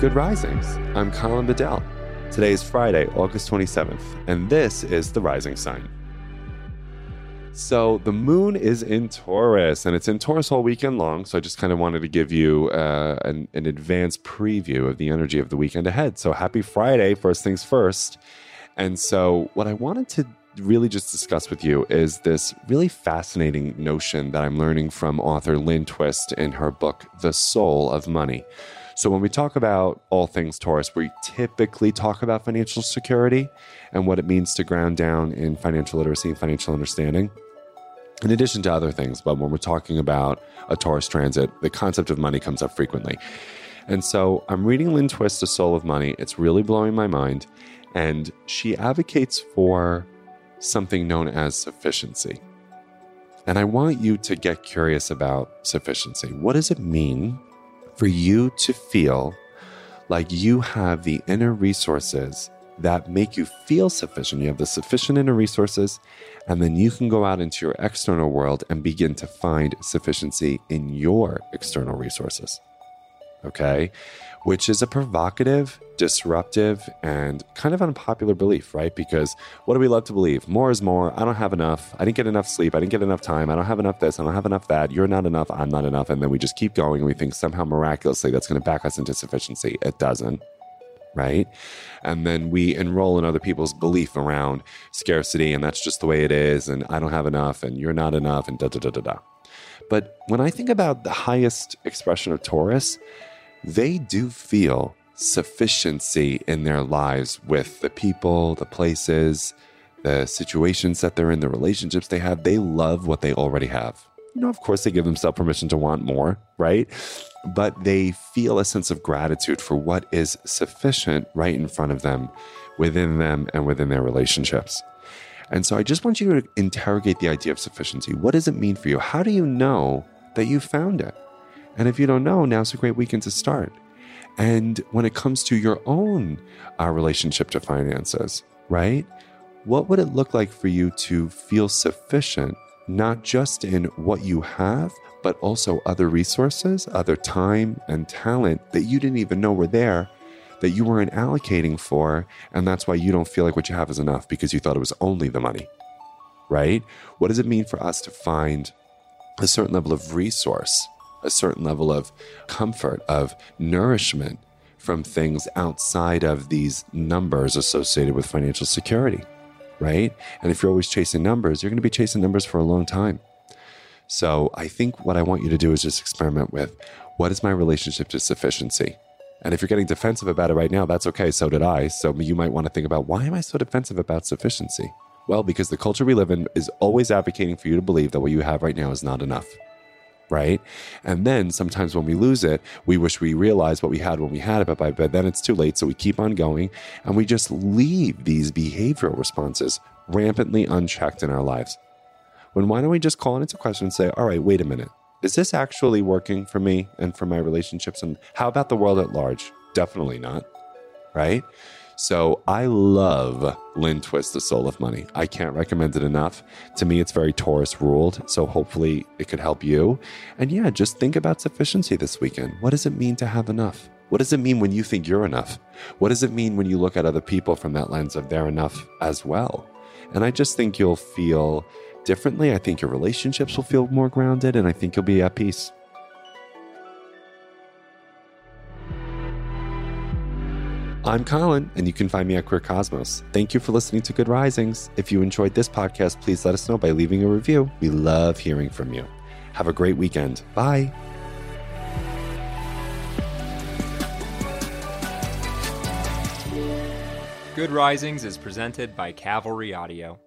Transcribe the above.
Good Risings. I'm Colin Bedell. Today is Friday, August 27th, and this is The Rising Sign. So, the moon is in Taurus, and it's in Taurus all weekend long. So, I just kind of wanted to give you uh, an, an advanced preview of the energy of the weekend ahead. So, happy Friday, first things first. And so, what I wanted to really just discuss with you is this really fascinating notion that I'm learning from author Lynn Twist in her book, The Soul of Money. So, when we talk about all things Taurus, we typically talk about financial security and what it means to ground down in financial literacy and financial understanding, in addition to other things. But when we're talking about a Taurus transit, the concept of money comes up frequently. And so, I'm reading Lynn Twist, The Soul of Money. It's really blowing my mind. And she advocates for something known as sufficiency. And I want you to get curious about sufficiency. What does it mean for you to feel like you have the inner resources that make you feel sufficient. You have the sufficient inner resources, and then you can go out into your external world and begin to find sufficiency in your external resources. Okay which is a provocative, disruptive, and kind of unpopular belief, right? Because what do we love to believe? More is more. I don't have enough. I didn't get enough sleep. I didn't get enough time. I don't have enough this. I don't have enough that. You're not enough. I'm not enough. And then we just keep going and we think somehow miraculously that's going to back us into sufficiency. It doesn't. Right. And then we enroll in other people's belief around scarcity, and that's just the way it is. And I don't have enough, and you're not enough, and da da da da da. But when I think about the highest expression of Taurus, they do feel sufficiency in their lives with the people, the places, the situations that they're in, the relationships they have. They love what they already have. You know, of course, they give themselves permission to want more, right? But they feel a sense of gratitude for what is sufficient right in front of them, within them, and within their relationships. And so I just want you to interrogate the idea of sufficiency. What does it mean for you? How do you know that you found it? And if you don't know, now's a great weekend to start. And when it comes to your own uh, relationship to finances, right? What would it look like for you to feel sufficient, not just in what you have, but also other resources, other time and talent that you didn't even know were there, that you weren't allocating for. And that's why you don't feel like what you have is enough because you thought it was only the money, right? What does it mean for us to find a certain level of resource a certain level of comfort, of nourishment from things outside of these numbers associated with financial security, right? And if you're always chasing numbers, you're going to be chasing numbers for a long time. So I think what I want you to do is just experiment with what is my relationship to sufficiency? And if you're getting defensive about it right now, that's okay. So did I. So you might want to think about why am I so defensive about sufficiency? Well, because the culture we live in is always advocating for you to believe that what you have right now is not enough right? And then sometimes when we lose it, we wish we realized what we had when we had it, but by but then it's too late. So we keep on going and we just leave these behavioral responses rampantly unchecked in our lives. When why don't we just call it into question and say, all right, wait a minute. Is this actually working for me and for my relationships? And how about the world at large? Definitely not. Right? So I love Lynn Twist, The Soul of Money. I can't recommend it enough. To me, it's very Taurus ruled. So hopefully it could help you. And yeah, just think about sufficiency this weekend. What does it mean to have enough? What does it mean when you think you're enough? What does it mean when you look at other people from that lens of they're enough as well? And I just think you'll feel differently. I think your relationships will feel more grounded, and I think you'll be at peace. I'm Colin, and you can find me at Queer Cosmos. Thank you for listening to Good Risings. If you enjoyed this podcast, please let us know by leaving a review. We love hearing from you. Have a great weekend. Bye. Good Risings is presented by Cavalry Audio.